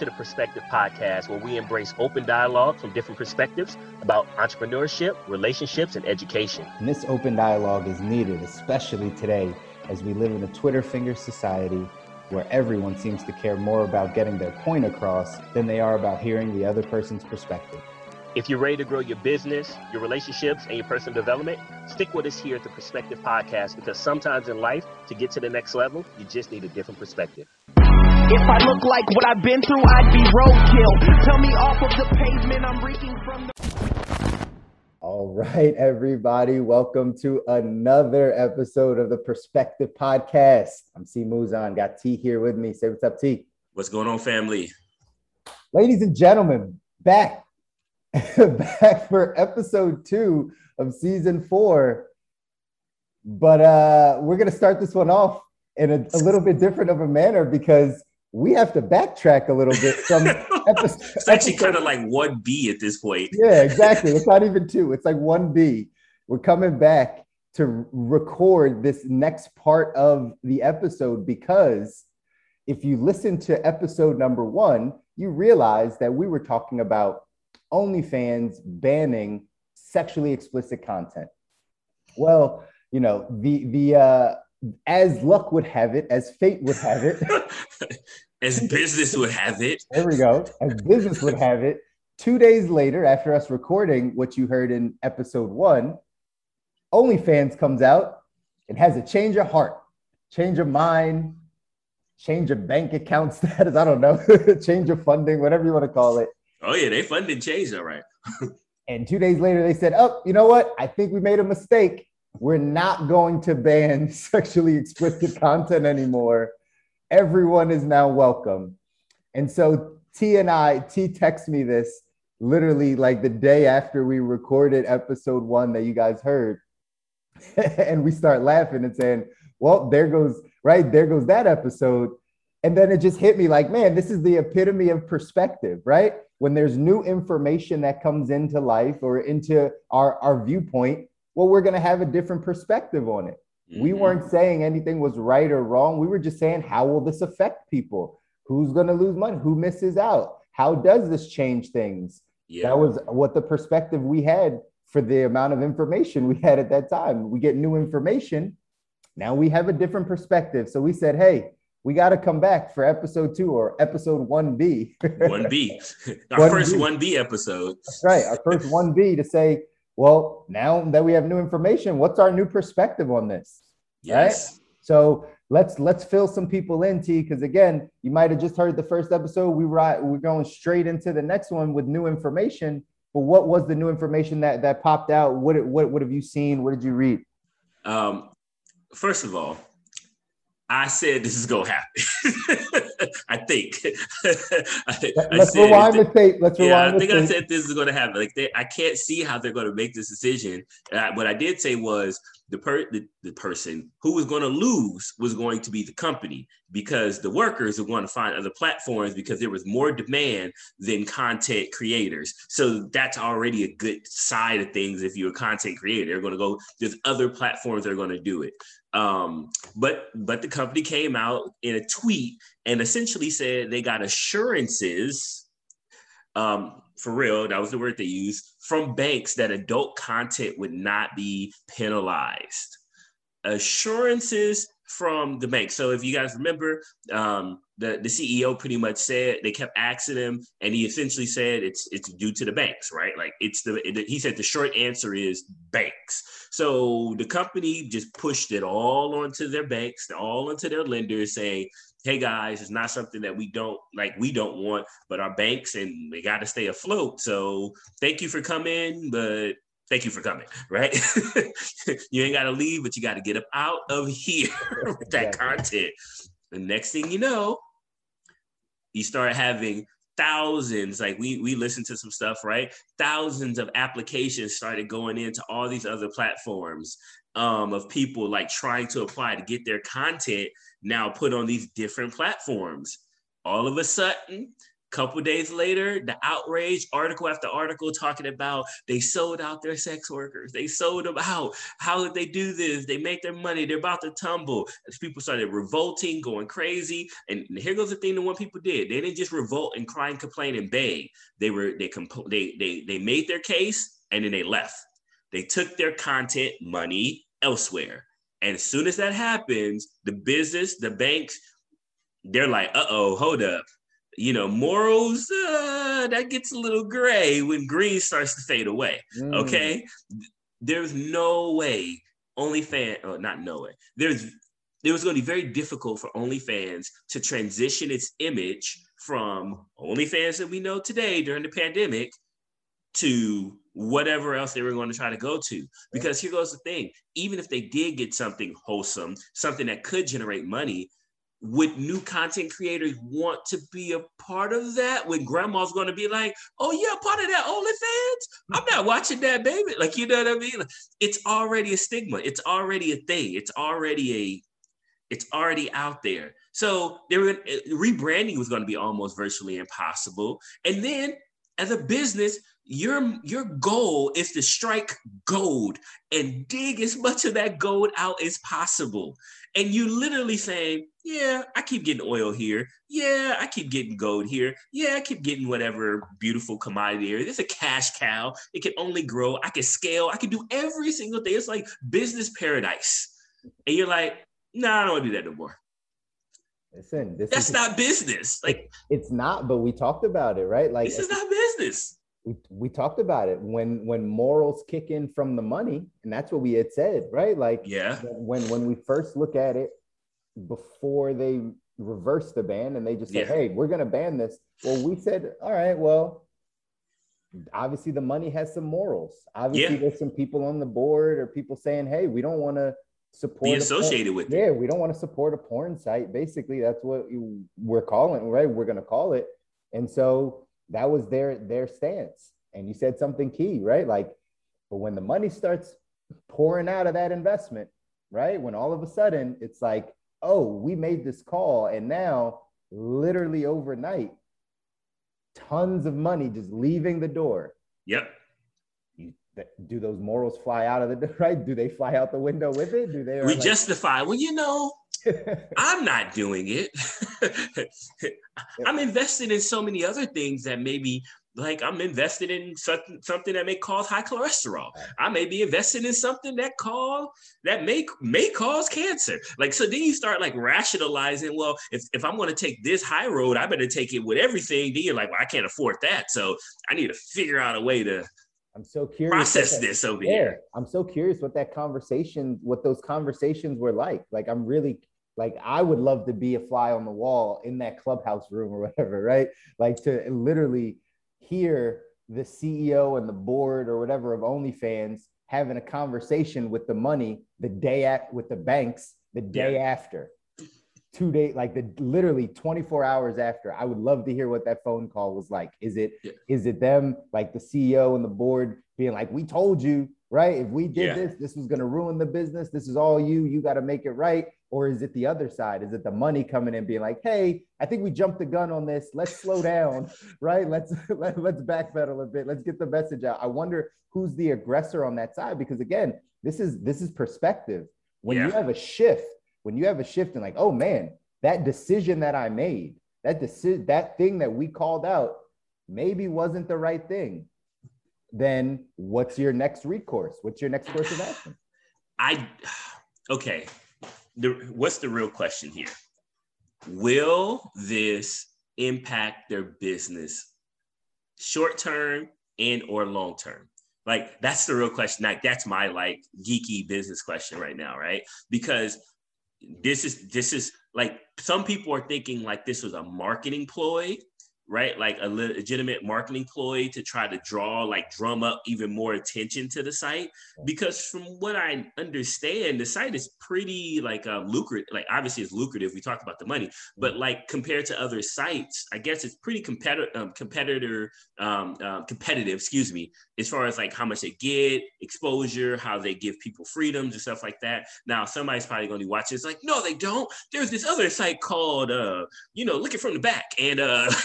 To the Perspective Podcast, where we embrace open dialogue from different perspectives about entrepreneurship, relationships, and education. And this open dialogue is needed, especially today as we live in a Twitter finger society where everyone seems to care more about getting their point across than they are about hearing the other person's perspective. If you're ready to grow your business, your relationships, and your personal development, stick with us here at the Perspective Podcast because sometimes in life, to get to the next level, you just need a different perspective. If I look like what I've been through, I'd be roadkill. Tell me off of the pavement, I'm reeking from the. All right, everybody, welcome to another episode of the Perspective Podcast. I'm C Mouzon, got T here with me. Say what's up, T. What's going on, family? Ladies and gentlemen, back, back for episode two of season four. But uh, we're gonna start this one off in a, a little bit different of a manner because we have to backtrack a little bit from episode. it's actually kind of like one B at this point. Yeah, exactly. It's not even two. It's like one B. We're coming back to record this next part of the episode because if you listen to episode number one, you realize that we were talking about OnlyFans banning sexually explicit content. Well, you know, the the uh, as luck would have it, as fate would have it, as business would have it. There we go. As business would have it. Two days later, after us recording what you heard in episode one, OnlyFans comes out and has a change of heart, change of mind, change of bank account status. I don't know, change of funding, whatever you want to call it. Oh, yeah, they funded changed, all right. and two days later, they said, Oh, you know what? I think we made a mistake we're not going to ban sexually explicit content anymore. Everyone is now welcome. And so T and I, T texted me this literally like the day after we recorded episode one that you guys heard. and we start laughing and saying, well, there goes, right? There goes that episode. And then it just hit me like, man, this is the epitome of perspective, right? When there's new information that comes into life or into our, our viewpoint, well, we're going to have a different perspective on it. Mm-hmm. We weren't saying anything was right or wrong. We were just saying, how will this affect people? Who's going to lose money? Who misses out? How does this change things? Yeah. That was what the perspective we had for the amount of information we had at that time. We get new information. Now we have a different perspective. So we said, hey, we got to come back for episode two or episode 1B. 1B. Our 1B. first 1B episode. That's right. Our first 1B to say, well, now that we have new information, what's our new perspective on this? Yes. Right? So let's let's fill some people in, T, because again, you might have just heard the first episode. We were we're going straight into the next one with new information. But what was the new information that that popped out? What what what have you seen? What did you read? Um, first of all, I said this is gonna happen. I think. I, Let's I rewind the tape. Let's yeah, rewind. I think I said this is gonna happen. Like they, I can't see how they're gonna make this decision. I, what I did say was the per the, the person who was going to lose was going to be the company because the workers are going to find other platforms because there was more demand than content creators. So that's already a good side of things. If you're a content creator, they're going to go. There's other platforms that are going to do it. Um, but but the company came out in a tweet and essentially said they got assurances. Um, for real, that was the word they used from banks that adult content would not be penalized. Assurances from the bank. So if you guys remember, um, the, the CEO pretty much said they kept asking him, and he essentially said it's it's due to the banks, right? Like it's the he said the short answer is banks. So the company just pushed it all onto their banks, all onto their lenders, saying, "Hey guys, it's not something that we don't like. We don't want, but our banks and they got to stay afloat. So thank you for coming, but thank you for coming, right? you ain't got to leave, but you got to get up out of here with that content. The next thing you know, you start having thousands like we we listened to some stuff right? Thousands of applications started going into all these other platforms um, of people like trying to apply to get their content now put on these different platforms. All of a sudden Couple days later, the outrage article after article talking about they sold out their sex workers. They sold them out. How did they do this? They make their money. They're about to tumble. As people started revolting, going crazy. And here goes the thing that one people did. They didn't just revolt and cry and complain and beg. They were they compl- they they they made their case and then they left. They took their content money elsewhere. And as soon as that happens, the business, the banks, they're like, uh oh, hold up you know, morals, uh, that gets a little gray when green starts to fade away. Mm. Okay. There's no way OnlyFans, oh, not no way. There's it was going to be very difficult for OnlyFans to transition its image from OnlyFans that we know today during the pandemic to whatever else they were going to try to go to. Because here goes the thing even if they did get something wholesome, something that could generate money, would new content creators want to be a part of that when grandma's going to be like oh yeah part of that OnlyFans? I'm not watching that baby. Like you know what I mean? It's already a stigma. It's already a thing. It's already a it's already out there. So they were eh, rebranding was going to be almost virtually impossible. And then as a business your your goal is to strike gold and dig as much of that gold out as possible. And you literally saying yeah i keep getting oil here. Yeah i keep getting gold here. Yeah i keep getting whatever beautiful commodity here. This is a cash cow. It can only grow. I can scale. I can do every single thing. It's like business paradise. And you're like no nah, i don't want to do that no more Listen, this that's is, not business. Like it's not, but we talked about it, right? Like this is not business we, we talked about it when when morals kick in from the money and that's what we had said right like yeah when when we first look at it before they reverse the ban and they just yeah. hey we're going to ban this well we said all right well obviously the money has some morals obviously yeah. there's some people on the board or people saying hey we don't want to support be associated with yeah it. we don't want to support a porn site basically that's what we're calling right we're going to call it and so that was their their stance. And you said something key, right? Like, but when the money starts pouring out of that investment, right? When all of a sudden it's like, oh, we made this call, and now literally overnight, tons of money just leaving the door. Yep. Do those morals fly out of the right? Do they fly out the window with it? Do they? We like, justify. Well, you know, I'm not doing it. I'm invested in so many other things that maybe like I'm invested in something something that may cause high cholesterol. I may be invested in something that call that may may cause cancer. Like so then you start like rationalizing, well, if, if I'm gonna take this high road, I better take it with everything. Then you're like, well, I can't afford that. So I need to figure out a way to I'm so curious. Process that, this over here. I'm so curious what that conversation, what those conversations were like. Like I'm really like I would love to be a fly on the wall in that clubhouse room or whatever, right? Like to literally hear the CEO and the board or whatever of OnlyFans having a conversation with the money the day at with the banks the day yeah. after two days like the literally 24 hours after i would love to hear what that phone call was like. Is it yeah. is it them like the ceo and the board being like we told you right? If we did yeah. this this was going to ruin the business. This is all you. You got to make it right. Or is it the other side? Is it the money coming in being like hey i think we jumped the gun on this. Let's slow down right? Let's let, us let us backpedal a bit. Let's get the message out. I wonder who's the aggressor on that side? Because again this is this is perspective. When yeah. you have a shift when you have a shift and like oh man that decision that i made that decision that thing that we called out maybe wasn't the right thing then what's your next recourse what's your next course of action i okay the, what's the real question here? Will this impact their business short term and or long term? Like that's the real question. Like that's my like geeky business question right now, right? Because this is this is like some people are thinking like this was a marketing ploy right? Like a legitimate marketing ploy to try to draw, like drum up even more attention to the site. Because from what I understand, the site is pretty like uh, lucrative. Like obviously it's lucrative. We talked about the money, but like compared to other sites, I guess it's pretty competitor, um, competitor, um, um, competitive. Excuse me. As far as like how much they get, exposure, how they give people freedoms and stuff like that. Now, somebody's probably to be watching. It's like, no, they don't. There's this other site called, uh, you know, looking from the back, and uh,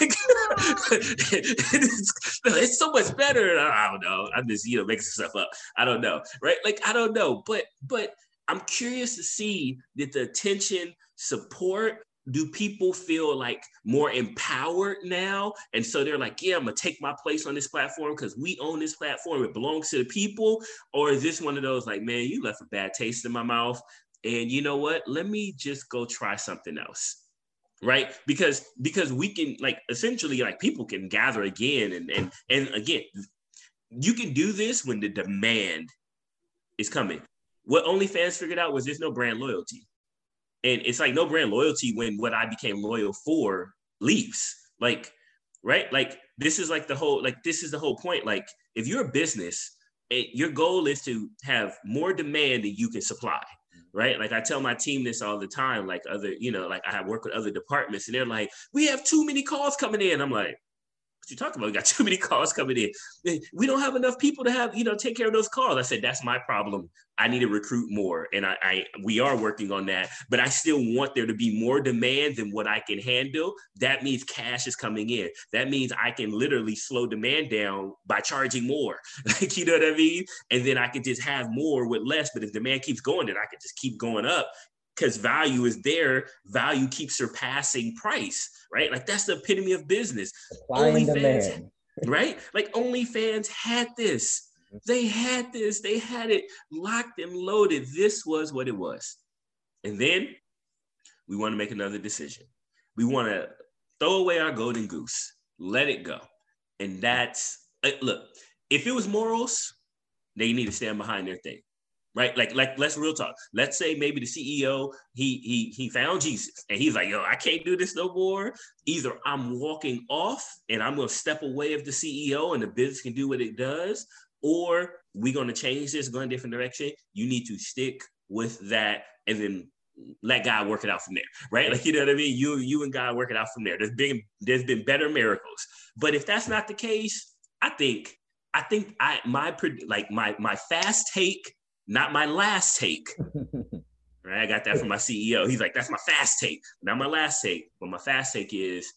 it's, it's so much better. I don't know. I'm just you know making stuff up. I don't know, right? Like I don't know, but but I'm curious to see that the attention, support, do people feel like more empowered now? And so they're like, yeah, I'm gonna take my place on this platform because we own this platform. It belongs to the people. Or is this one of those like, man, you left a bad taste in my mouth. And you know what? Let me just go try something else. Right. Because because we can like essentially like people can gather again and and and again, you can do this when the demand is coming. What OnlyFans figured out was there's no brand loyalty and it's like no brand loyalty when what I became loyal for leaves. Like, right? Like this is like the whole like this is the whole point. Like if you're a business, it, your goal is to have more demand than you can supply. Right. Like I tell my team this all the time, like other, you know, like I work with other departments and they're like, we have too many calls coming in. I'm like, what you talking about? We got too many calls coming in. Eh, we don't have enough people to have, you know, take care of those calls. I said, that's my problem. I need to recruit more. And I, I we are working on that, but I still want there to be more demand than what I can handle. That means cash is coming in. That means I can literally slow demand down by charging more. Like, you know what I mean? And then I can just have more with less. But if demand keeps going, then I can just keep going up because value is there. Value keeps surpassing price, right? Like that's the epitome of business. OnlyFans, right? Like OnlyFans had this. They had this. They had it locked and loaded. This was what it was. And then we want to make another decision. We want to throw away our golden goose, let it go. And that's look, if it was morals, they need to stand behind their thing right? Like, like let's real talk. Let's say maybe the CEO he he he found Jesus and he's like, yo, I can't do this no more. Either I'm walking off and I'm gonna step away of the CEO and the business can do what it does, or we're gonna change this, go in a different direction. You need to stick with that and then let God work it out from there, right? Like you know what I mean. You you and God work it out from there. There's been there's been better miracles, but if that's not the case, I think I think I my like my my fast take not my last take. right? I got that from my CEO. He's like, that's my fast take, not my last take. But my fast take is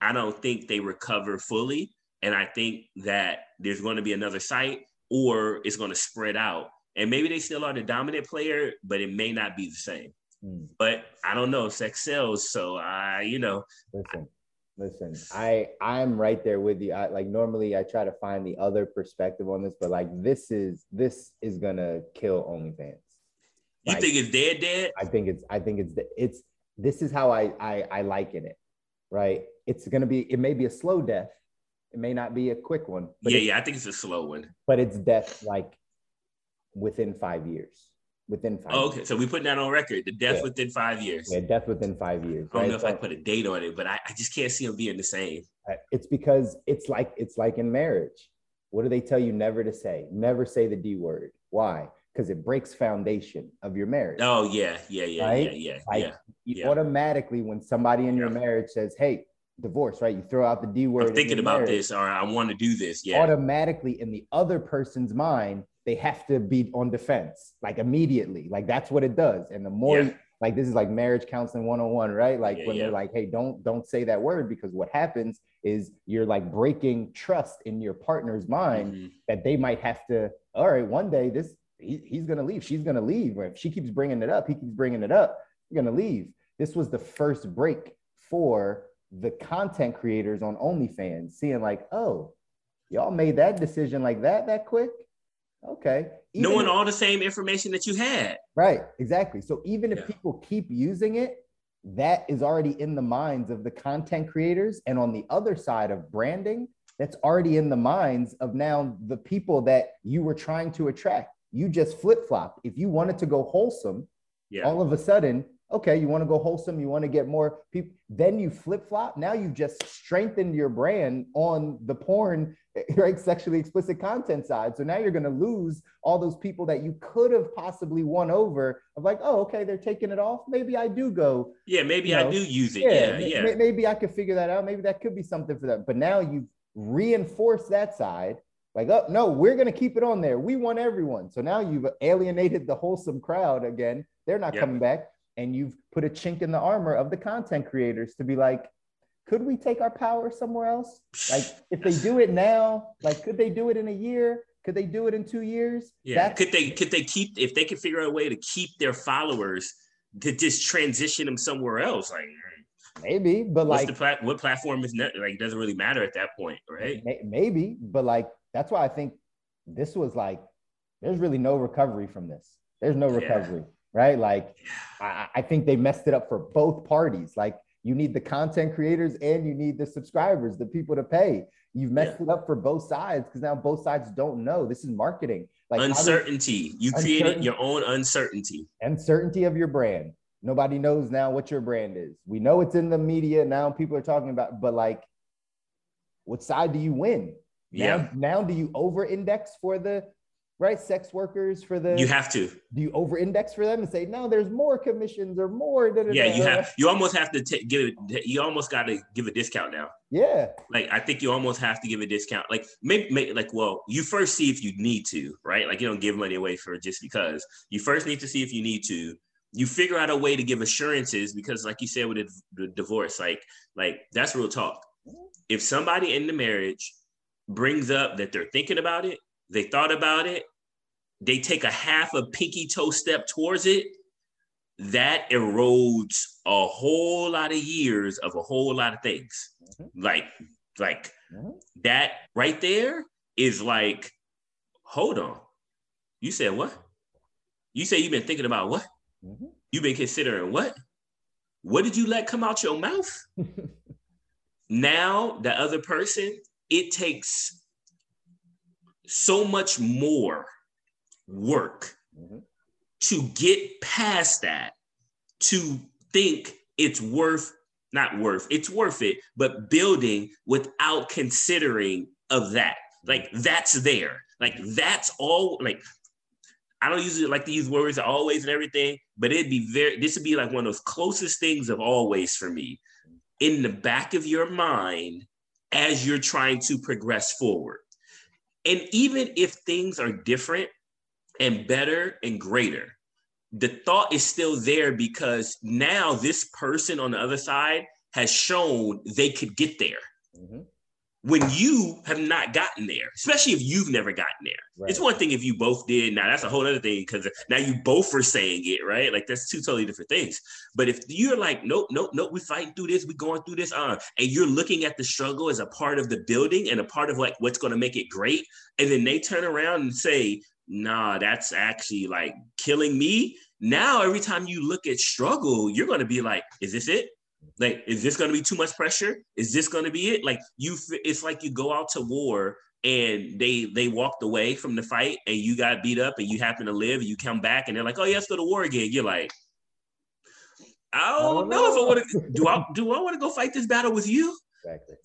I don't think they recover fully. And I think that there's going to be another site or it's going to spread out. And maybe they still are the dominant player, but it may not be the same. Mm. But I don't know. Sex sells. So I, you know. Listen, Listen, I I'm right there with you. I like normally I try to find the other perspective on this, but like this is this is gonna kill OnlyFans. You think it's dead, dead? I think it's I think it's it's this is how I I I liken it, right? It's gonna be it may be a slow death, it may not be a quick one. yeah, yeah, I think it's a slow one. But it's death like within five years within five. Oh, okay, so we put that on record. The death yeah. within five years. Yeah, death within five years. I don't right? know if so, I put a date on it, but I, I just can't see them being the same. Uh, it's because it's like it's like in marriage. What do they tell you never to say? Never say the D word. Why? Because it breaks foundation of your marriage. Oh yeah, yeah, yeah, right? yeah, yeah, like, yeah, yeah. Automatically, when somebody in your marriage says, "Hey," divorce, right? You throw out the D word. I'm thinking about marriage, this, or I want to do this. Yeah. Automatically, in the other person's mind, they have to be on defense like immediately. Like that's what it does. And the more yeah. like this is like marriage counseling 101, right? Like yeah, when yeah. they're like, hey, don't don't say that word because what happens is you're like breaking trust in your partner's mind mm-hmm. that they might have to, all right, one day this he, he's gonna leave, she's gonna leave. Or if she keeps bringing it up, he keeps bringing it up, you're gonna leave. This was the first break for the content creators on OnlyFans, seeing like, oh, y'all made that decision like that that quick Okay. Even Knowing if, all the same information that you had. Right. Exactly. So even if yeah. people keep using it, that is already in the minds of the content creators. And on the other side of branding, that's already in the minds of now the people that you were trying to attract. You just flip flop. If you wanted to go wholesome, yeah. all of a sudden okay, you want to go wholesome, you want to get more people, then you flip flop. Now you've just strengthened your brand on the porn, right? Sexually explicit content side. So now you're going to lose all those people that you could have possibly won over of like, oh, okay, they're taking it off. Maybe I do go. Yeah, maybe you know, I do use it. Yeah, yeah. yeah. Maybe I could figure that out. Maybe that could be something for them. But now you've reinforced that side. Like, oh no, we're gonna keep it on there. We want everyone. So now you've alienated the wholesome crowd again. They're not Yep. coming back, and you've put a chink in the armor of the content creators to be like, could we take our power somewhere else? Like, if they do it now, like, could they do it in a year? Could they do it in two years? Yeah. That's- Could they could they keep if they could figure out a way to keep their followers to just transition them somewhere else? Like maybe, but like, the plat- what platform is net like doesn't really matter at that point, right? May- Maybe, but like that's why I think this was like there's really no recovery from this. There's no Yeah. recovery, right? Like I, I think they messed it up for both parties. Like you need the content creators and you need the subscribers, the people to pay. You've messed it up for both sides because now both sides don't know. This is marketing. Like uncertainty. You created your own uncertainty. uncertainty of your brand. Nobody knows now what your brand is. We know it's in the media now. People are talking about, but like, what side do you win? Now, Yeah. now do you over index for the right sex workers for the You have to. do you over index for them and say no there's more commissions or more da, da, Yeah, da, you have you almost have to take give it you almost got to give a discount now. yeah Like I think you almost have to give a discount. Like maybe, maybe like well, you first see if you need to, right? Like you don't give money away for just because. You first need to see if you need to. You figure out a way to give assurances because, like you said with the divorce, like like that's real talk. If somebody in the marriage brings up that they're thinking about it, they thought about it, they take a half a pinky toe step towards it, that erodes a whole lot of years of a whole lot of things. Like, like Mhm. that right there is like, hold on. You said what? You say you've been thinking about what? Mhm. You've been considering what? What did you let come out your mouth? now the other person, it takes so much more work Mhm. to get past that to think it's worth not worth it's worth it but building without considering of that. Like that's there. Like that's all like i don't usually like to use words always and everything but it'd be very this would be like one of those closest things of always for me in the back of your mind as you're trying to progress forward and even if things are different and better and greater. The thought is still there because now this person on the other side has shown they could get there Mhm. When you have not gotten there, especially if you've never gotten there. Right. It's one thing if you both did. Now that's a whole other thing because now you both are saying it, right? Like that's two totally different things. But if you're like, nope, nope, nope, we're fighting through this, we're going through this, uh, and you're looking at the struggle as a part of the building and a part of like what's going to make it great, and then they turn around and say, nah, that's actually like killing me. Now every time you look at struggle, you're going to be like, is this it? Like, is this going to be too much pressure? Is this going to be it? Like you, it's like you go out to war and they they walked away from the fight and you got beat up and you happen to live and you come back and they're like, oh yeah, let's go to war again. You're like, I don't don't know if I want to. Do I do I want to go fight this battle with you? exactly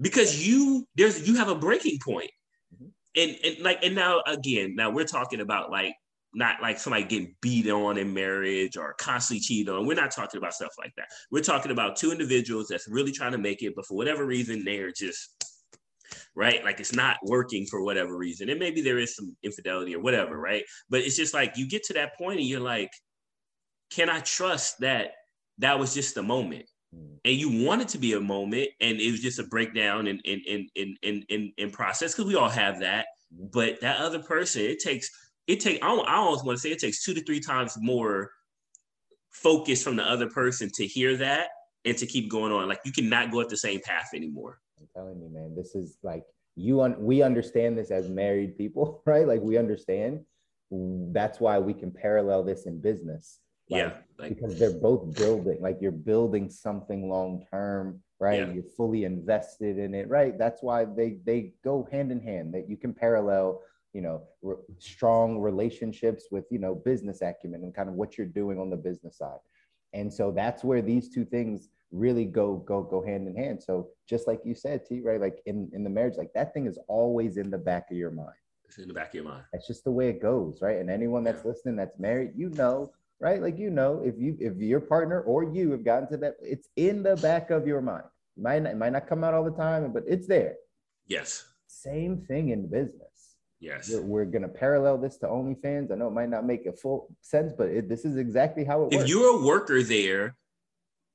because you there's you have a breaking point. Mhm. and and like and now again now we're talking about like not like somebody getting beat on in marriage or constantly cheated on. We're not talking about stuff like that. We're talking about two individuals that's really trying to make it but for whatever reason they're just right? Like it's not working for whatever reason. And maybe there is some infidelity or whatever right? But it's just like you get to that point and you're like can i trust that that was just a moment? Mm. and you want it to be a moment and it was just a breakdown in in in in in, in, in process because we all have that. But that other person it takes it take I, don't- I almost want to say it takes two to three times more focus from the other person to hear that and to keep going on like you cannot go at the same path anymore I'm telling you, man, this is like you un- we understand this as married people, right? Like we understand. That's why we can parallel this in business. Like, yeah like because they're both building, like you're building something long term, right? Yeah. You're fully invested in it, right? That's why they they go hand in hand. That you can parallel, you know, re- strong relationships with you know business acumen and kind of what you're doing on the business side. And so that's where these two things really go go go hand in hand. So just like you said, T, right? Like in in the marriage, like that thing is always in the back of your mind. it's in the back of your mind That's just the way it goes, right? And anyone that's listening that's married, you know, right? Like you know, if you if your partner or you have gotten to that, it's in the back of your mind. It might not, it might not come out all the time, but it's there. yes Same thing in business. Yes. We're, we're going to parallel this to OnlyFans. I know it might not make a full sense, but it, this is exactly how it If works. If you're a worker there,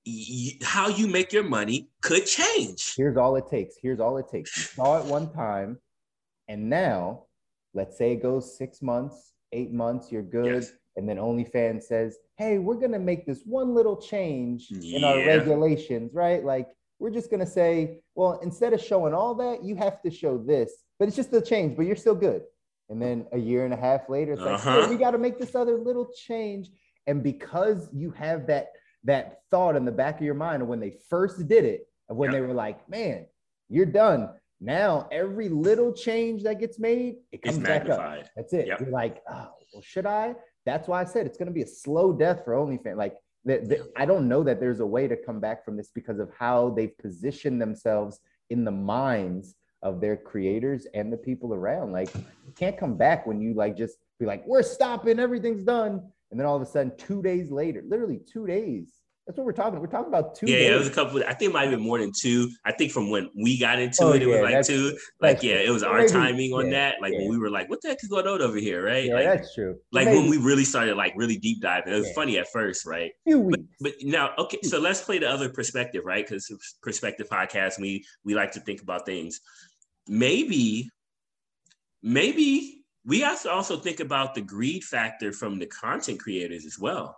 y- how you make your money could change. Here's all it takes. Here's all it takes. You saw it one time, and now, let's say it goes six months, eight months, you're good. Yes. And then OnlyFans says, hey, we're going to make this one little change in our regulations, right? Like, we're just going to say, well, instead of showing all that, you have to show this, but it's just a change, but you're still good. And then a year and a half later, it's like, hey, Uh-huh. we got to make this other little change. And because you have that that thought in the back of your mind of when they first did it, of when they were like, man, you're done. Now every little change that gets made, it comes back up. That's it. Yep. You're like, oh, well, should I? That's why I said it's going to be a slow death for OnlyFans. Like, the, the, I don't know that there's a way to come back from this because of how they've positioned themselves in the minds of their creators and the people around. Like, you can't come back when you like just be like, we're stopping, everything's done, and then all of a sudden, two days later, literally two days. That's what we're talking. We're talking about two Yeah, days. yeah, it was a couple. I think it might have been more than two. I think from when we got into Oh, it, it was like two. Like, yeah, it was our Maybe- timing on yeah, that. Like when we were like, "What the heck is going on over here?" Right? yeah, like, that's true. like Maybe when we really started like really deep diving. It was Yeah. funny at first, right? few But, weeks. but now, okay, so let's play the other perspective, right? Because perspective podcast, we we like to think about things. Maybe, maybe we have to also think about the greed factor from the content creators as well,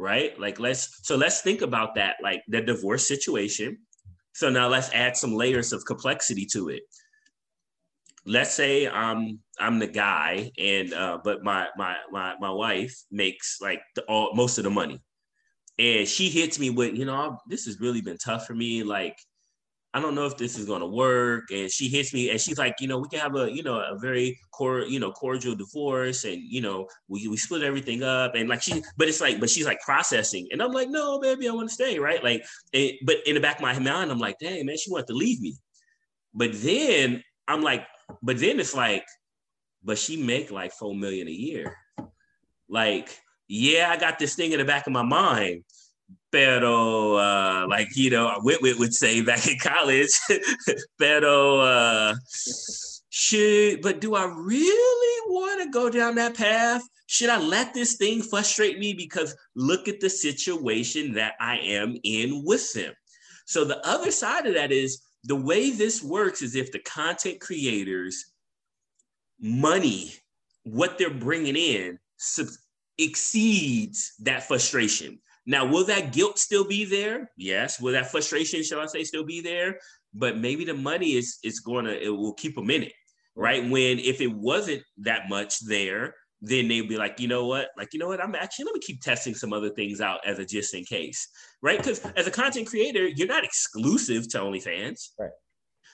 right? Like let's so let's think about that, like the divorce situation. So now let's add some layers of complexity to it. Let's say I'm I'm the guy, and uh, but my my my my wife makes like the, all most of the money, and she hits me with, you know, this has really been tough for me. Like, I don't know if this is gonna work. And she hits me, and she's like, you know, we can have a, you know, a very core, you know, cordial divorce, and you know, we we split everything up, and like she, but it's like, but she's like processing, and I'm like, no, baby, I want to stay, right? Like, but in the back of my mind, I'm like, dang, man, she wanted to leave me, but then I'm like, but then it's like, but she make like four million a year, like yeah, I got this thing in the back of my mind. Pero, uh, like, you know, Whitwit would say back in college, pero, uh, should, but do I really want to go down that path? Should I let this thing frustrate me? Because look at the situation that I am in with them. So the other side of that is the way this works is if the content creators money, what they're bringing in, sub- exceeds that frustration. Now, will that guilt still be there? Yes. Will that frustration, shall I say, still be there? But maybe the money is is going to it will keep them in it, right? When if it wasn't that much there, then they'd be like, you know what, like you know what, I'm actually let me keep testing some other things out as a just in case, right? Because as a content creator, you're not exclusive to OnlyFans. Right.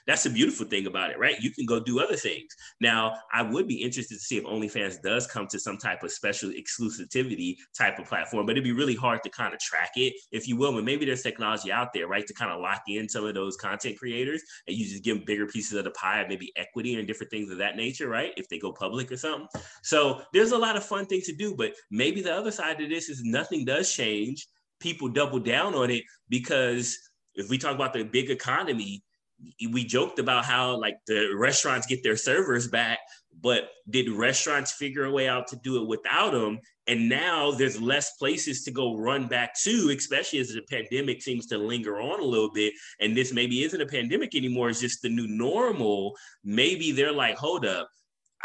That's the beautiful thing about it, right? You can go do other things. Now, I would be interested to see if OnlyFans does come to some type of special exclusivity type of platform, but it'd be really hard to kind of track it, if you will. But maybe there's technology out there, right, to kind of lock in some of those content creators and you just give them bigger pieces of the pie, maybe equity and different things of that nature, right? If they go public or something. So there's a lot of fun things to do, but maybe the other side of this is nothing does change. People double down on it because if we talk about the big economy, we joked about how like the restaurants get their servers back, but did restaurants figure a way out to do it without them? And now there's less places to go run back to, especially as the pandemic seems to linger on a little bit. And this maybe isn't a pandemic anymore, it's just the new normal. Maybe they're like, hold up,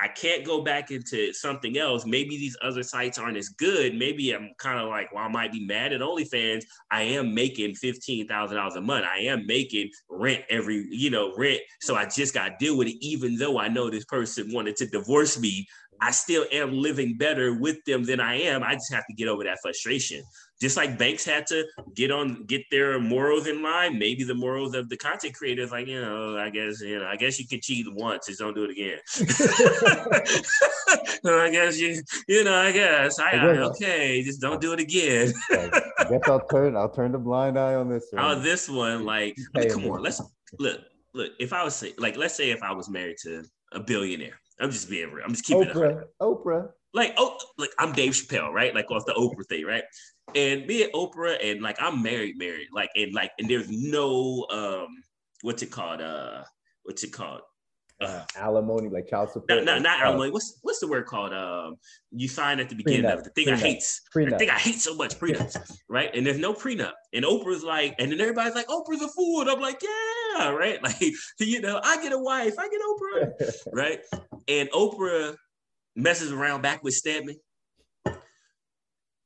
I can't go back into something else. Maybe these other sites aren't as good. Maybe I'm kind of like, well, I might be mad at OnlyFans. I am making fifteen thousand dollars a month. I am making rent every, you know, rent. So I just got to deal with it. Even though I know this person wanted to divorce me, I still am living better with them than I am. I just have to get over that frustration. Just like banks had to get on, get their morals in line. Maybe the morals of the content creators, like you know, I guess you know, I guess you can cheat once, just don't do it again. I guess you, you know, I guess I, I okay, just don't do it again. I guess I'll turn. I'll turn the blind eye on this one. Oh, this one, like, I mean, come on, let's look, look. If I was say, like, let's say if I was married to a billionaire, I'm just being real. I'm just keeping Oprah. it. Oprah. Like, oh, like I'm Dave Chappelle, right? Like off the Oprah thing, right? And be it Oprah, and like I'm married, married, like, and like, and there's no, um, what's it called? Uh, what's it called? uh, alimony, like child support. not, not, not Uh, alimony. What's what's the word called? Um, you sign at the beginning Prenup, of it. The thing I prenup, hate. The prenup. thing I hate so much, prenups, right? And there's no prenup. And Oprah's like, and then everybody's like, Oprah's a fool. And I'm like, yeah, right? Like, you know, I get a wife, I get Oprah, right? And Oprah messes around back with Stedman.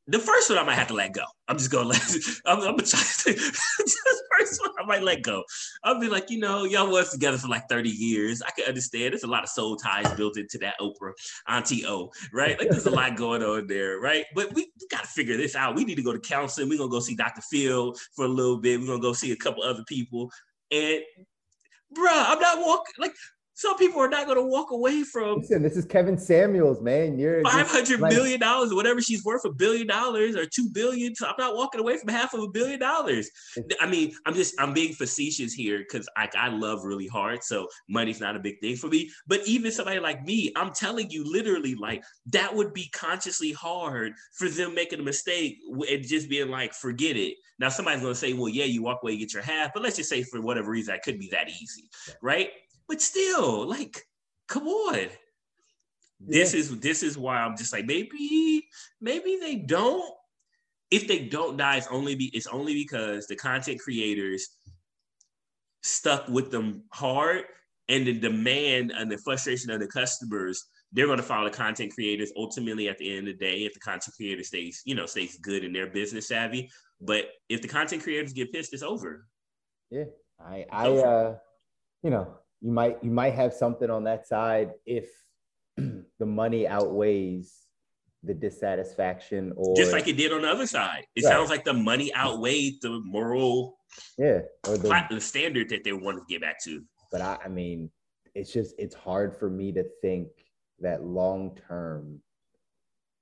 The first one I might have to let go. I'm just gonna let. I'm, I'm gonna try. To, the first one I might let go. I'll be like, you know, y'all was together for like 30 years. I can understand. There's a lot of soul ties built into that Oprah Auntie O, right? Like there's a lot going on there, right? But we, we got to figure this out. We need to go to counseling. We're gonna go see Dr. Phil for a little bit. We're gonna go see a couple other people. And bruh, I'm not walking like some people are not gonna walk away from Listen, this is Kevin Samuels, man. You're five hundred like- million dollars, whatever she's worth, a billion dollars or two billion. So I'm not walking away from half of a billion dollars. I mean, I'm just I'm being facetious here because I, I love really hard, so money's not a big thing for me. But even somebody like me, I'm telling you, literally, like that would be consciously hard for them making a mistake and just being like, forget it. Now somebody's gonna say, well, yeah, you walk away, you get your half, but let's just say for whatever reason, that could be that easy, right? But still, like, come on this is this is why I'm just like maybe maybe they don't. If they don't die, it's only be it's only because the content creators stuck with them hard, and the demand and the frustration of the customers. They're going to follow the content creators. Ultimately, at the end of the day, if the content creator stays, you know, stays good and they're business savvy, but if the content creators get pissed, it's over. Yeah, I, I, uh, you know, you might, you might have something on that side if the money outweighs the dissatisfaction or Just like it did on the other side. It Right. sounds like the money outweighed the moral yeah, or the, the standard that they wanted to get back to. but I, I mean, it's just, it's hard for me to think that long term.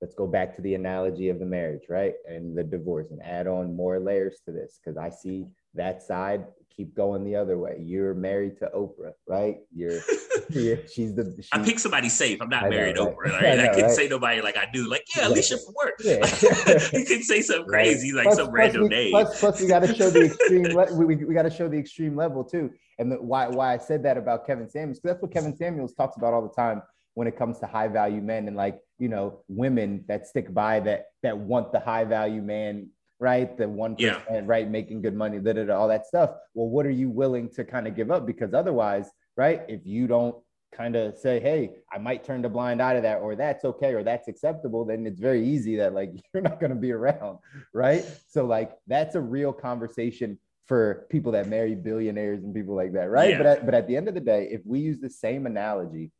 Let's go back to the analogy of the marriage, right, and the divorce, and add on more layers to this because I see that side keep going the other way. You're married to Oprah, right? You're, you're she's the. I pick somebody safe. I'm not know, married right? Oprah. I Right? I, know, couldn't right? say nobody like I do. Like, yeah. Alicia for work. Yeah. you could say something crazy, like Plus- some plus random we, name. Plus, plus we got to show the extreme. le- we, we, got to show the extreme level too. And the, why why I said that about Kevin Samuels because that's what Kevin Samuels talks about all the time when it comes to high value men and like you know women that stick by that that want the high value man. Right, the one Yeah. percent, right, making good money, da, da, da, all that stuff. Well, what are you willing to kind of give up? Because otherwise, right, if you don't kind of say, hey, I might turn the blind eye to that, or that's okay, or that's acceptable, then it's very easy that like you're not going to be around, right? So like that's a real conversation for people that marry billionaires and people like that, right? Yeah. But at, but at the end of the day, if we use the same analogy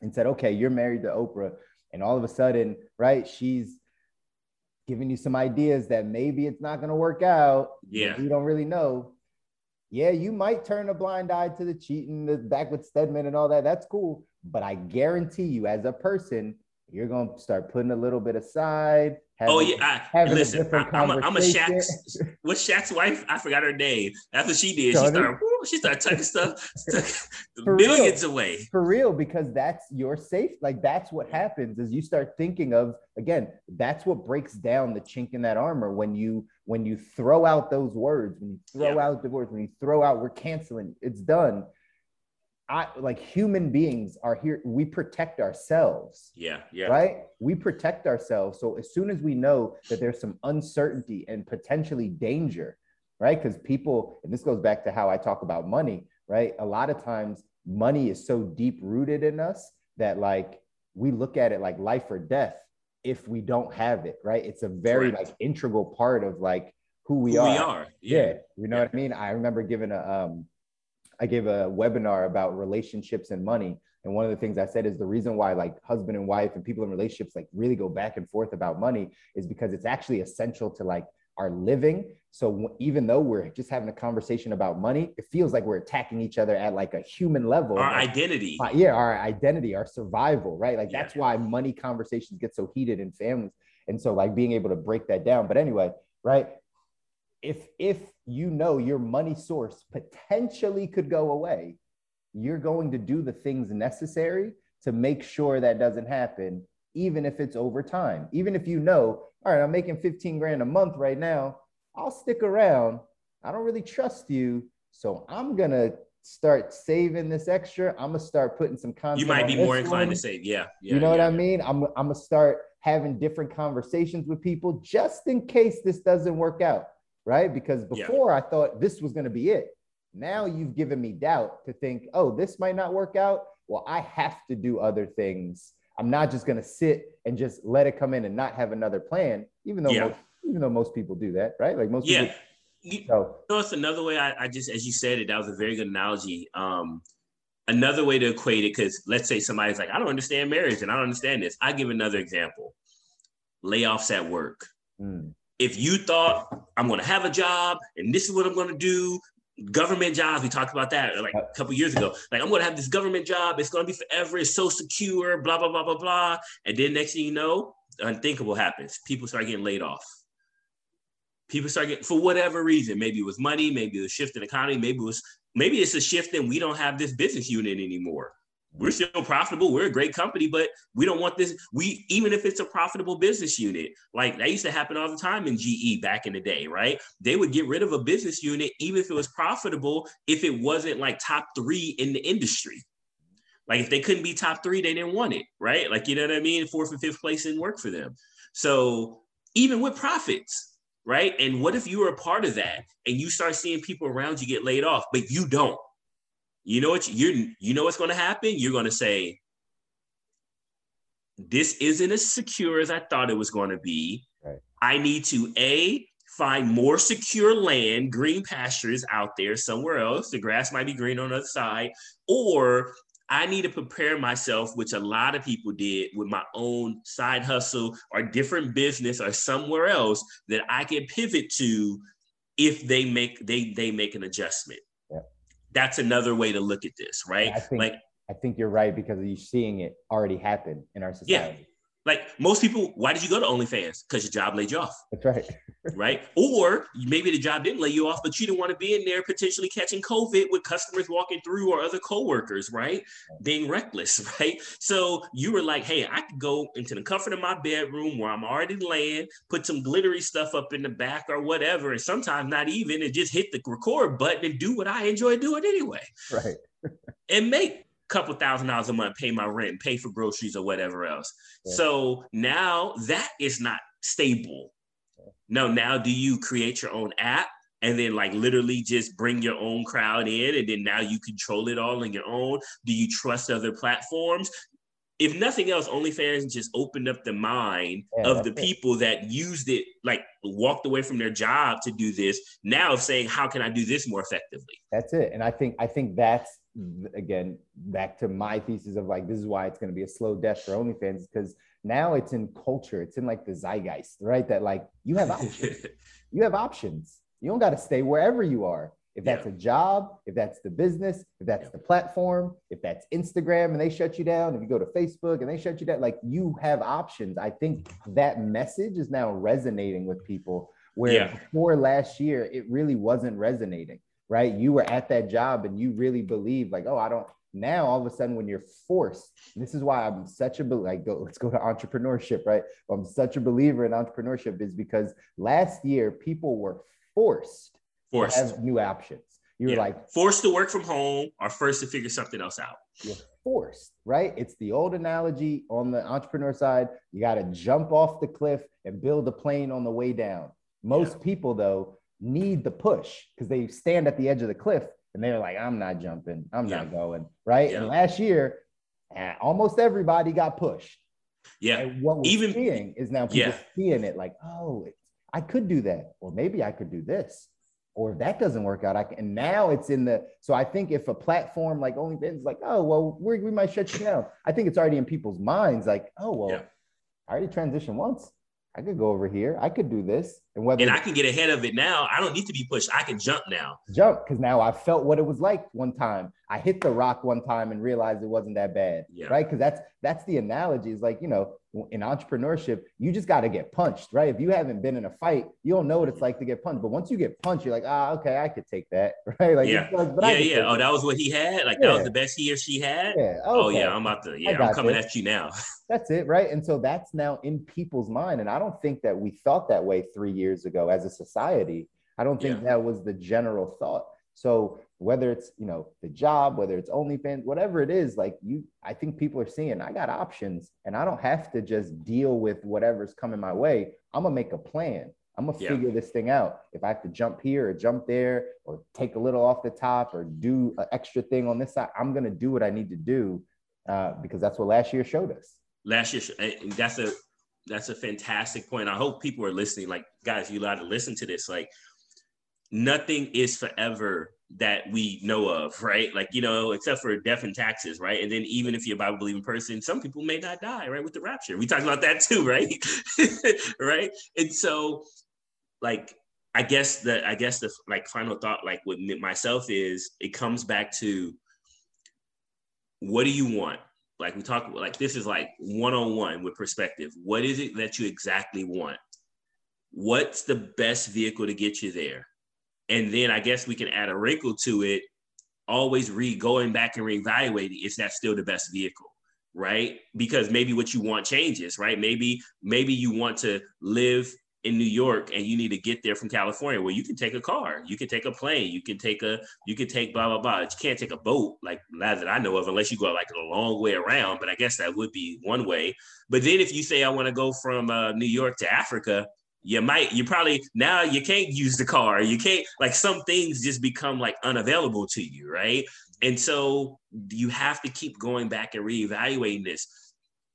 and said, okay, you're married to Oprah, and all of a sudden, right, she's giving you some ideas that maybe it's not going to work out. Yeah. you don't really know. Yeah, you might turn a blind eye to the cheating, the back with Stedman and all that. That's cool. But I guarantee you, as a person, you're going to start putting a little bit aside. Oh yeah, I, listen. I, different I'm a, I'm a. Shaq's. What's Shaq's wife? I forgot her name. That's what she did. She started. whoo, She started tucking stuff, For millions real. away. for real because that's your safe like that's what happens is you start thinking of again that's what breaks down the chink in that armor when you when you throw out those words when you throw Yeah. out divorce when you throw out we're canceling it's done i like human beings are here we protect ourselves. Yeah, yeah, right? We protect ourselves. So as soon as we know that there's some uncertainty and potentially danger right? Because people and this goes back to how i talk about money right? A lot of times money is so deep rooted in us that like we look at it like life or death if we don't have it right? It's a very Correct. like integral part of like who we Who are. we are. yeah, you know Yeah. what I mean. I remember giving a um, I gave a webinar about relationships and money, and one of the things I said is the reason why like husband and wife and people in relationships like really go back and forth about money is because it's actually essential to like our living. So even though we're just having a conversation about money, it feels like we're attacking each other at like a human level. Our Like, identity. uh, yeah, our identity, our survival, right? Like Yeah. that's why money conversations get so heated in families. And so like being able to break that down. But anyway, right? If if you know your money source potentially could go away, you're going to do the things necessary to make sure that doesn't happen, even if it's over time. Even if you know, all right, I'm making 15 grand a month right now, I'll stick around. I don't really trust you. So I'm gonna start saving this extra. I'm gonna start putting some content. You might be more inclined one. to say, yeah, yeah. you know what yeah. I mean? I'm I'm gonna start having different conversations with people just in case this doesn't work out, right? Because Yeah. before I thought this was gonna be it. Now you've given me doubt to think, oh, this might not work out. Well, I have to do other things. I'm not just gonna sit and just let it come in and not have another plan, even though Yeah. most, even though most people do that, right? Like most Yeah. people. You- So know, it's another way I, I just, as you said it, that was a very good analogy. Um, another way to equate it, because let's say somebody's like, I don't understand marriage and I don't understand this. I give another example layoffs at work. mm, If you thought I'm going to have a job and this is what I'm going to do, government jobs, we talked about that like a couple years ago. Like, I'm going to have this government job, it's going to be forever, it's so secure, blah, blah, blah, blah, blah. And then next thing you know, unthinkable happens. People start getting laid off people start getting for whatever reason maybe it was money maybe it was shift in economy maybe it was maybe it's a shift and we don't have this business unit anymore we're still profitable we're a great company but we don't want this we even if it's a profitable business unit like that used to happen all the time in ge back in the day right? They would get rid of a business unit even if it was profitable if it wasn't like top three in the industry. Like if they couldn't be top three they didn't want it right? Like you know what i mean? Fourth and fifth place didn't work for them. So even with profits right? And what if you were a part of that and you start seeing people around you get laid off, but you don't? You know what you're you know what's going to happen? You're going to say this isn't as secure as I thought it was going to be. Right. I need to a find more secure land, green pastures out there somewhere else. The grass might be green on the other side, or I need to prepare myself, which a lot of people did with my own side hustle or different business or somewhere else that I can pivot to if they make they they make an adjustment. Yeah. That's another way to look at this, right? I think like I think you're right because you're seeing it already happen in our society. Like most people, why did you go to OnlyFans? Because your job laid you off, That's right. right? Or maybe the job didn't lay you off, but you didn't want to be in there potentially catching COVID with customers walking through or other coworkers, right? Being reckless, right? So you were like, hey, I could go into the comfort of my bedroom where I'm already laying, put some glittery stuff up in the back or whatever, and sometimes not even, and just hit the record button and do what I enjoy doing anyway, Right. and make couple thousand dollars a month, pay my rent, pay for groceries or whatever else. Yeah. So now that is not stable. No, now do you create your own app and then like literally just bring your own crowd in and then now you control it all on your own? Do you trust other platforms? If nothing else, OnlyFans just opened up the mind Yeah, of the that's it. people that used it, like walked away from their job to do this, now saying, how can I do this more effectively? That's it. And I think I think that's again back to my thesis of like this is why it's going to be a slow death for OnlyFans because now it's in culture. It's in like the zeitgeist, right? That like you have options. you have options. You don't got to stay wherever you are. If that's a job, if that's the business, if that's Yeah. the platform, if that's Instagram and they shut you down, if you go to Facebook and they shut you down, like you have options. I think that message is now resonating with people where Yeah. before last year, it really wasn't resonating, right? You were at that job and you really believe like, oh, I don't. Now all of a sudden, when you're forced, this is why I'm such a like. Go, let's go to entrepreneurship, right? I'm such a believer in entrepreneurship is because last year people were forced, Forced. to have new options. You were Yeah. like forced to work from home or first to figure something else out. you're forced, right? It's the old analogy on the entrepreneur side. You got to jump off the cliff and build a plane on the way down. Most people, though, need the push because they stand at the edge of the cliff and they're like, I'm not jumping, I'm not going, right? Yeah. And last year, almost everybody got pushed. Yeah. And what we're Even- seeing is now people Yeah. seeing it like, oh, I could do that, or maybe I could do this, or if that doesn't work out, I can. And now it's in the. So I think if a platform like OnlyFans is like, oh, well, we we might shut you down. I think it's already in people's minds, like, oh, well, Yeah. I already transitioned once. I could go over here. I could do this, and whether And I can get ahead of it now. I don't need to be pushed. I can jump now. jump because now I felt what it was like one time. I hit the rock one time and realized it wasn't that bad, Yeah. right? Because that's that's the analogy. Is like you know, in entrepreneurship, you just got to get punched, right? If you haven't been in a fight, you don't know what it's like to get punched. But once you get punched, you're like, ah, okay, I could take that, right? Like, Yeah. it's like, but yeah, yeah. Oh, that was what he had. Like that was the best he or she had. yeah. Oh yeah, I'm about to. Yeah, I'm coming at you now. That's it, right? And so that's now in people's mind. And I don't think that we thought that way three years ago as a society. I don't think that was the general thought. So whether it's you know the job, whether it's OnlyFans, whatever it is, like you, I think people are seeing I got options, and I don't have to just deal with whatever's coming my way. I'm gonna make a plan. I'm gonna Yeah. figure this thing out. If I have to jump here or jump there, or take a little off the top, or do an extra thing on this side, I'm gonna do what I need to do uh, because that's what last year showed us. last year that's a that's a fantastic point i hope people are listening like guys you allowed to listen to this like nothing is forever that we know of right? Like you know except for death and taxes right? And then even if you're a bible believing person some people may not die right with the rapture. We talked about that too right? Right? And so like i guess the i guess the like final thought like with myself is it comes back to what do you want? Like we talk like this is like one-on-one with perspective. What is it that you exactly want? What's the best vehicle to get you there and then i guess we can add a wrinkle to it always re going back and reevaluating is that still the best vehicle right because maybe what you want changes right maybe maybe you want to live in New York and you need to get there from California, well, you can take a car, you can take a plane, you can take a, you can take blah blah blah. You can't take a boat, like that I know of, unless you go like a long way around. But I guess that would be one way. But then if you say I want to go from uh, New York to Africa, you might, you probably now you can't use the car. You can't like some things just become like unavailable to you, right? And so you have to keep going back and reevaluating this.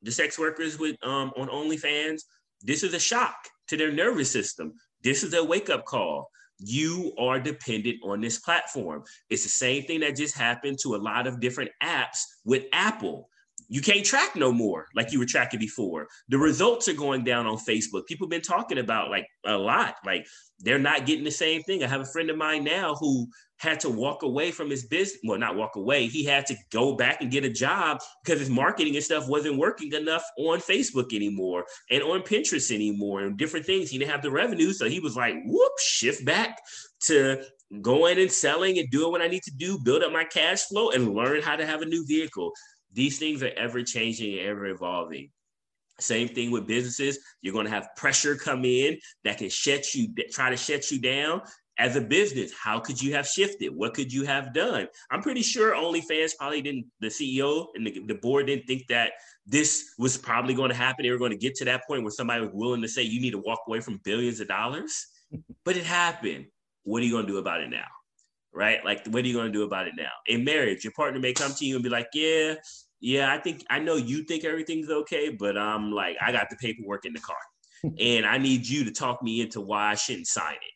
The sex workers with um on OnlyFans, this is a shock to their nervous system. This is a wake up call. You are dependent on this platform. It's the same thing that just happened to a lot of different apps with Apple. You can't track no more like you were tracking before. The results are going down on Facebook. People have been talking about like a lot. Like they're not getting the same thing. I have a friend of mine now who had to walk away from his business. Well, not walk away. He had to go back and get a job because his marketing and stuff wasn't working enough on Facebook anymore and on Pinterest anymore and different things. He didn't have the revenue. So he was like, whoop, shift back to going and selling and doing what I need to do, build up my cash flow and learn how to have a new vehicle. These things are ever changing and ever evolving. Same thing with businesses. You're going to have pressure come in that can shut you, try to shut you down. As a business, how could you have shifted? What could you have done? I'm pretty sure OnlyFans probably didn't, the CEO and the, the board didn't think that this was probably going to happen. They were going to get to that point where somebody was willing to say, you need to walk away from billions of dollars. But it happened. What are you going to do about it now? Right? Like, what are you going to do about it now? In marriage, your partner may come to you and be like, yeah, yeah, I think I know you think everything's okay, but I'm like, I got the paperwork in the car, and I need you to talk me into why I shouldn't sign it.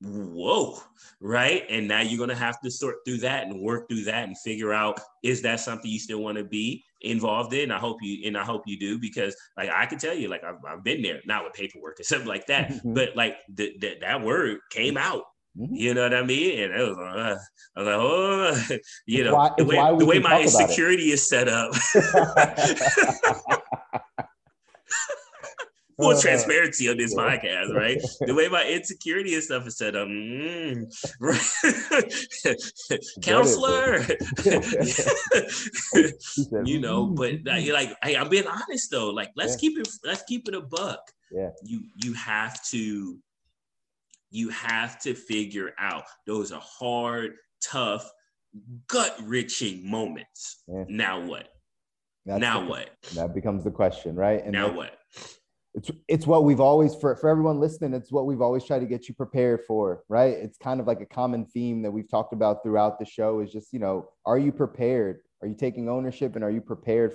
Whoa, right? And now you're gonna have to sort through that and work through that and figure out is that something you still want to be involved in? I hope you and I hope you do because like I can tell you, like I've, I've been there, not with paperwork or something like that, but like the, the, that word came out Mhm. you know what I mean? And it was, uh, I was like, oh, you know, why- the way, the way my insecurity is set up. Full Uh, transparency on this podcast, right? The way my insecurity and stuff is set up, mm, right? counselor, you know. "Mm." But you're like, hey, I'm being honest though. Like, let's Yeah. keep it, let's keep it a buck. Yeah. You you have to, you have to figure out those are hard, tough, gut wrenching moments. Yeah. Now what? That's now the- what? That becomes the question, right? And now that- what? it's it's what we've always for for everyone listening it's what we've always tried to get you prepared for right it's kind of like a common theme that we've talked about throughout the show is just you know are you prepared are you taking ownership and are you prepared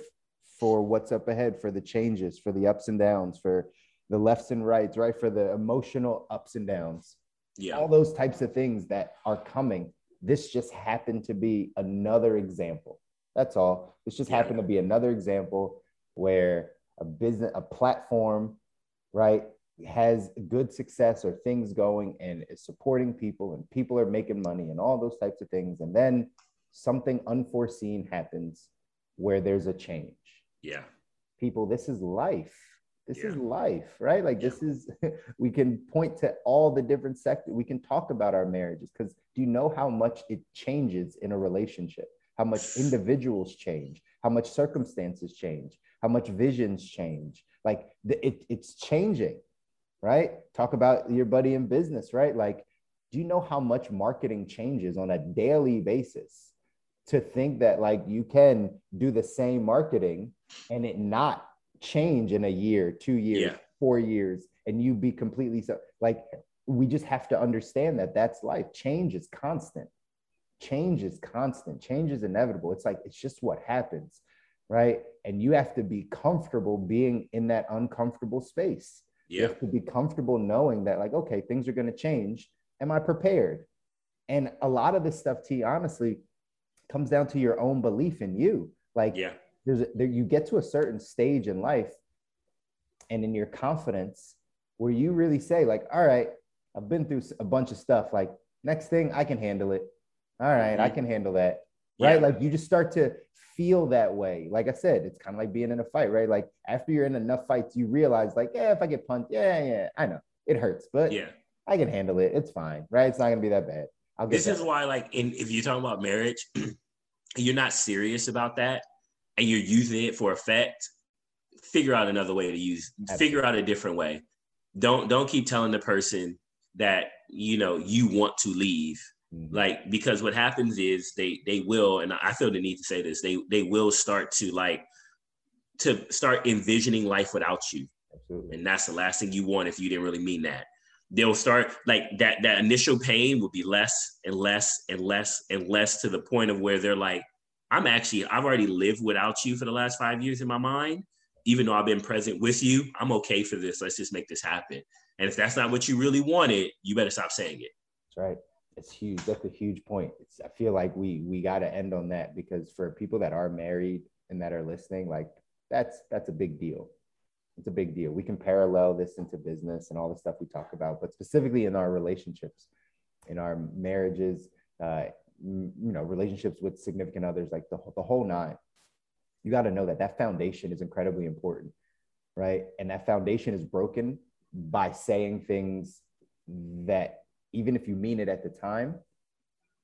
for what's up ahead for the changes for the ups and downs for the lefts and rights right for the emotional ups and downs. Yeah. all those types of things that are coming. This just happened to be another example. That's all. This just Yeah. happened to be another example where a business a platform right has good success or things going and is supporting people and people are making money and all those types of things. And then something unforeseen happens where there's a change. Yeah. people this is life this is life right? Like this is we can point to all the different sectors we can talk about our marriages because do you know how much it changes in a relationship? How much individuals change how much circumstances change how much visions change. Like the, it, it's changing right? Talk about your buddy in business right? Like do you know how much marketing changes on a daily basis to think that like you can do the same marketing and it not change in a year two years Yeah. four years and you be completely so like we just have to understand that that's life. Change is constant. Change is constant. Change is inevitable. It's like it's just what happens right? And you have to be comfortable being in that uncomfortable space. You Yeah. have to be comfortable knowing that like okay things are going to change. Am i prepared? And a lot of this stuff t honestly comes down to your own belief in you. Like Yeah. There's a, there, you get to a certain stage in life and in your confidence where you really say like all right i've been through a bunch of stuff. Like next thing i can handle it. All right, i Mhm. can handle that. Right? Yeah. like you just start to feel that way. Like i said it's kind of like being in a fight right? Like after you're in enough fights you realize like yeah if i get punched yeah yeah i know. It hurts but Yeah. i can handle it. It's fine right? It's not gonna be that bad. I'll get This that. is why, like, in if you're talking about marriage, you're not serious about that, and you're using it for effect. Figure out another way to use. Figure out a different way. Don't don't keep telling the person that you know you want to leave. Mhm. Like because what happens is they they will, and I feel the need to say this. They they will start to like to start envisioning life without you absolutely and that's the last thing you want if you didn't really mean that they'll start like that that initial pain will be less and less and less and less to the point of where they're like i'm actually i've already lived without you for the last five years in my mind even though i've been present with you i'm okay for this let's just make this happen and if that's not what you really wanted you better stop saying it That's right. It's huge. That's a huge point. It's, I feel like we we got to end on that because for people that are married and that are listening, like that's that's a big deal. It's a big deal. We can parallel this into business and all the stuff we talk about, but specifically in our relationships, in our marriages, uh, you know, relationships with significant others, like the the whole nine. You got to know that that foundation is incredibly important, right? And that foundation is broken by saying things that even if you mean it at the time,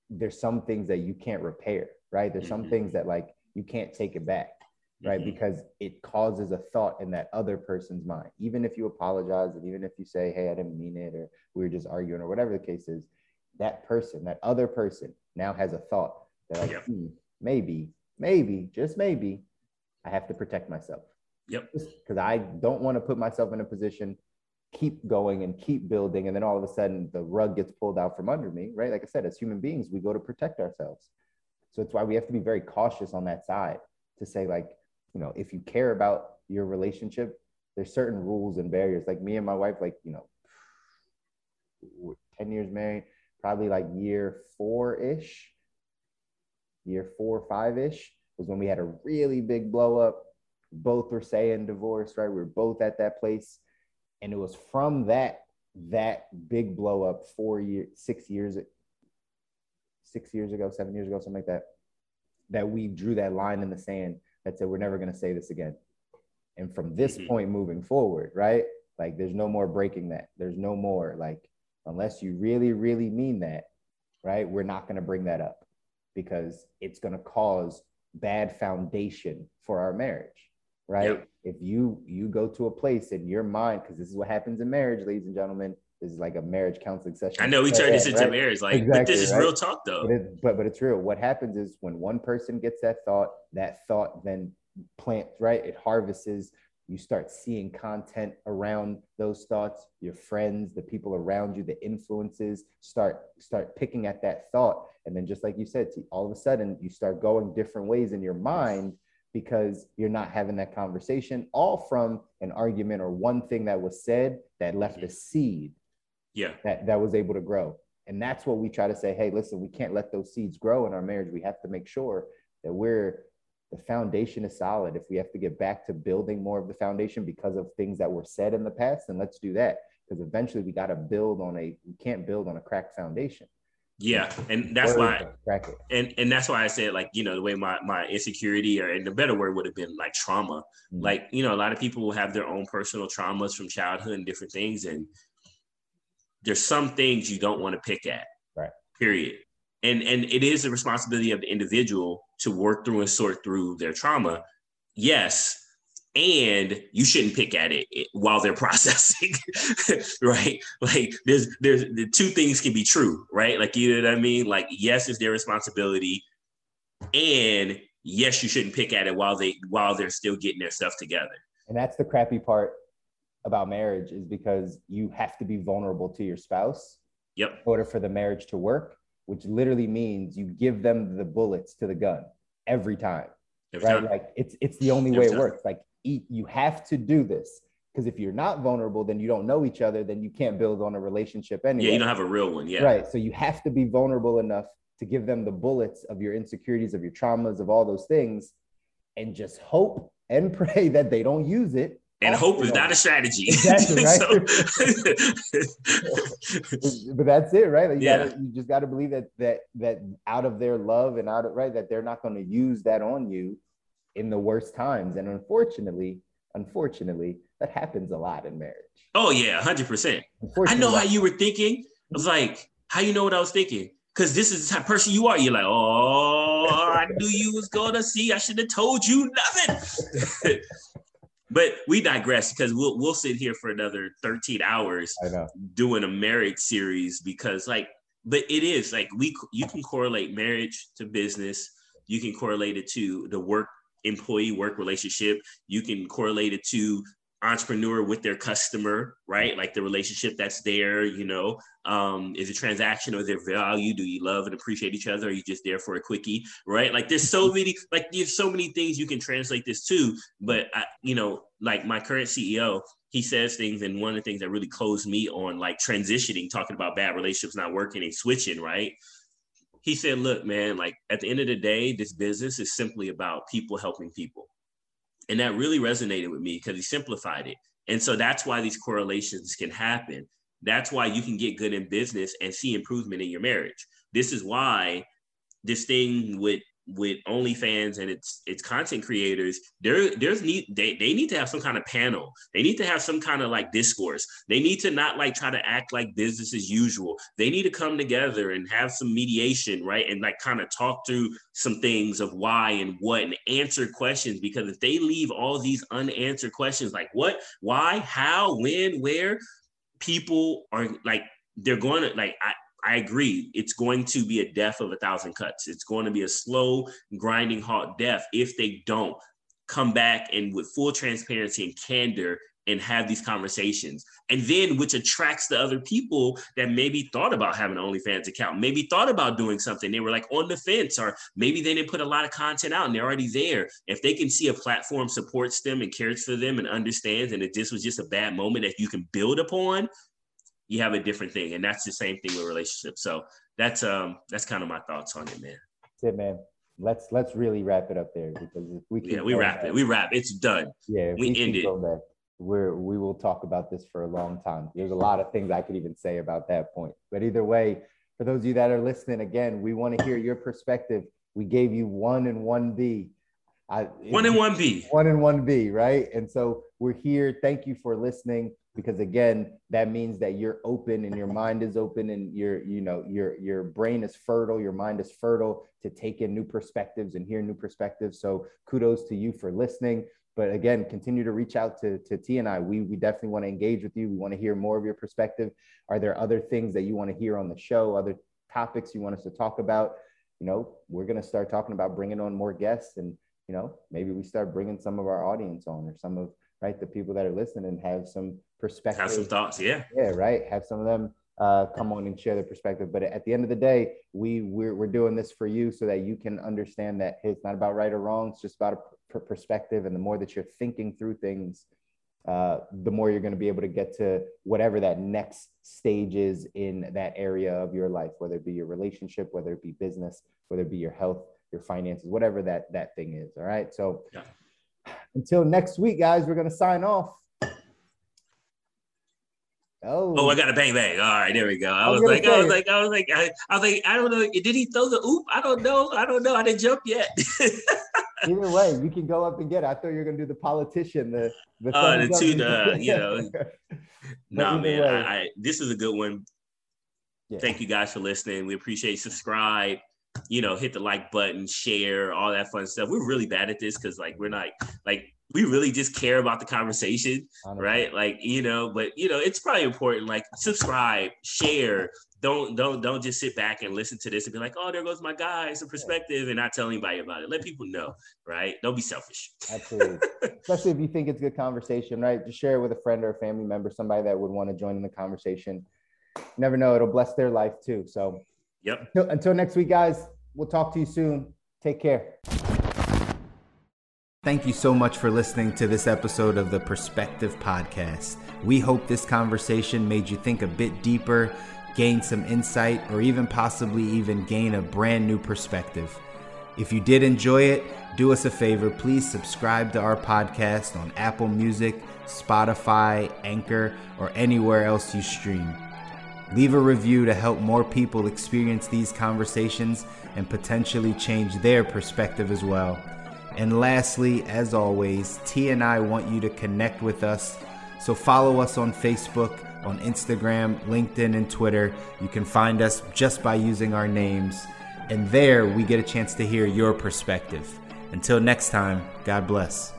there's some things that you can't repair, right? There's some Mhm. things that like you can't take it back, right? Mhm. Because it causes a thought in that other person's mind. Even if you apologize and even if you say, hey, I didn't mean it, or we were just arguing, or whatever the case is, that person, that other person now has a thought. They're like, Yep. hmm, maybe, maybe, just maybe, I have to protect myself. Yep. Because I don't want to put myself in a position keep going and keep building and then all of a sudden the rug gets pulled out from under me right like i said as human beings we go to protect ourselves so it's why we have to be very cautious on that side to say like you know if you care about your relationship there's certain rules and barriers like me and my wife like you know we're 10 years married probably like year four-ish year four five-ish was when we had a really big blow up both were saying divorce right? We were both at that place. And it was from that that big blow up four years six years six years ago seven years ago something like that that we drew that line in the sand that said we're never going to say this again. And from this Mhm. point moving forward right? Like there's no more breaking that. There's no more like unless you really really mean that right we're not going to bring that up because it's going to cause bad foundation for our marriage right Yep. if you you go to a place in your mind because this is what happens in marriage ladies and gentlemen this is like a marriage counseling session i know we turned this into right? marriage like but this is right? real talk though but, it, but but it's real. What happens is when one person gets that thought, that thought then plants right. It harvests. You start seeing content around those thoughts. Your friends, the people around you, the influences start start picking at that thought, and then just like you said, all of a sudden you start going different ways in your mind because you're not having that conversation, all from an argument or one thing that was said that left a seed yeah. that that was able to grow. And that's what we try to say hey listen we can't let those seeds grow in our marriage. We have to make sure that we're the foundation is solid if we have to get back to building more of the foundation because of things that were said in the past then let's do that because eventually we got to build on a we can't build on a cracked foundation yeah and that's why crack it and and that's why I said like you know the way my my insecurity or and the better word would have been like trauma. Mm. Like you know a lot of people will have their own personal traumas from childhood and different things, and there's some things you don't want to pick at. Right. Period. And and it is the responsibility of the individual to work through and sort through their trauma. Yes, and you shouldn't pick at it while they're processing right? Like there's there's the two things can be true right? Like you know what i mean? Like yes it's their responsibility. And yes you shouldn't pick at it while they while they're still getting their stuff together. And that's the crappy part about marriage is because you have to be vulnerable to your spouse yep. in order for the marriage to work which literally means you give them the bullets to the gun every time Every right? time. like it's it's the only Every way it works. Like eat, you have to do this because if you're not vulnerable then you don't know each other then you can't build on a relationship anyway yeah you don't have a real one yeah. Right so you have to be vulnerable enough to give them the bullets of your insecurities of your traumas of all those things and just hope and pray that they don't use it and hope is don't. a strategy Exactly, right? But that's it right like you, Yeah. gotta, you just got to believe that that that out of their love and out of right that they're not going to use that on you in the worst times and unfortunately unfortunately that happens a lot in marriage oh yeah 100% I know how you were thinking. I was like, how you know what I was thinking? Because this is the type of person you are. You're like, oh, I knew you was gonna see. I should have told you nothing. but we digress because we'll we'll sit here for another 13 hours doing a marriage series because like, but it is like we you can correlate marriage to business. You can correlate it to the work employee work relationship. You can correlate it to entrepreneur with their customer, right? Like the relationship that's there, you know, um, is it transaction or their value? Do you love and appreciate each other? Are you just there for a quickie, right? Like there's so many, like there's so many things you can translate this to. But I, you know, like my current CEO, he says things, and one of the things that really closed me on like transitioning, talking about bad relationships not working and switching, right? He said, "Look, man, like at the end of the day, this business is simply about people helping people." And that really resonated with me because he simplified it. And so that's why these correlations can happen. That's why you can get good in business and see improvement in your marriage. This is why this thing with with OnlyFans and its its content creators, there there's need they, they need to have some kind of panel. They need to have some kind of like discourse. They need to not like try to act like business as usual. They need to come together and have some mediation, right? And like kind of talk through some things of why and what and answer questions. Because if they leave all these unanswered questions, like what, why, how, when, where, people are like they're going to like I, I agree. It's going to be a death of a thousand cuts. It's going to be a slow, grinding, halt death if they don't come back and with full transparency and candor and have these conversations. And then which attracts the other people that maybe thought about having an OnlyFans account, maybe thought about doing something. They were like on the fence, or maybe they didn't put a lot of content out and they're already there. If they can see a platform supports them and cares for them and understands, and if this was just a bad moment that you can build upon, you have a different thing. And that's the same thing with relationships. So that's um that's kind of my thoughts on it, man. That's it, man. Let's let's really wrap it up there because if we Yeah, we wrap back- it. We wrap. It's done. yeah, we keep end it. back, we're we will talk about this for a long time. There's a lot of things I could even say about that point. But either way, for those of you that are listening, again, we want to hear your perspective. We gave you one and one B. I, One and one B. one and one B, right? And so we're here. Thank you for listening because again, that means that you're open and your mind is open and your, you know, your your brain is fertile, your mind is fertile to take in new perspectives and hear new perspectives. So kudos to you for listening. But again, continue to reach out to, to T and I. We, we definitely want to engage with you. We want to hear more of your perspective. Are there other things that you want to hear on the show? Other topics you want us to talk about? You know, we're going to start talking about bringing on more guests and you know, maybe we start bringing some of our audience on or some of right the people that are listening and have some perspective. Have some thoughts. Yeah. Yeah, right. Have some of them uh, come on and share their perspective. But at the end of the day, we we're, we're doing this for you so that you can understand that hey, it's not about right or wrong. It's just about a per- perspective. And the more that you're thinking through things, uh, the more you're going to be able to get to whatever that next stage is in that area of your life, whether it be your relationship, whether it be business, whether it be your health, your finances, whatever that that thing is. All right. So Yeah. until next week, guys, we're gonna sign off. Oh, Oh, I got a bang bang. All right, there we go. I I was was gonna like, I was like, I was like, I, I was like, I don't know. Did he throw the oop? I don't know. I don't know. I didn't jump yet. Either way, you can go up and get it. I thought you were gonna do the politician, the the, Uh, the thumbs up. two, uh, you know. nah, man. I, I this is a good one. Yeah. Thank you guys for listening. We appreciate subscribe, you know, hit the like button, share, all that fun stuff. We're really bad at this because like we're not like we really just care about the conversation, right? Like, you know, but you know, it's probably important. Like subscribe, share, don't don't don't just sit back and listen to this and be like, oh, there goes my guy, some perspective, and not tell anybody about it. Let people know, right? Don't be selfish. Absolutely. Especially if you think it's a good conversation, right? Just share it with a friend or a family member, somebody that would want to join in the conversation. never know, it'll bless their life too. So yep. Until, until next week, guys. We'll talk to you soon. Take care. Thank you so much for listening to this episode of the Perspective Podcast. We hope this conversation made you think a bit deeper gain some insight, or even possibly even gain a brand new perspective. If you did enjoy it, do us a favor, please subscribe to our podcast on Apple Music, Spotify, Anchor, or anywhere else you stream. Leave a review to help more people experience these conversations and potentially change their perspective as well. And lastly, as always, T and I want you to connect with us. So follow us on Facebook on Instagram, LinkedIn, and Twitter. You can find us just by using our names. And there we get a chance to hear your perspective. Until next time, God bless.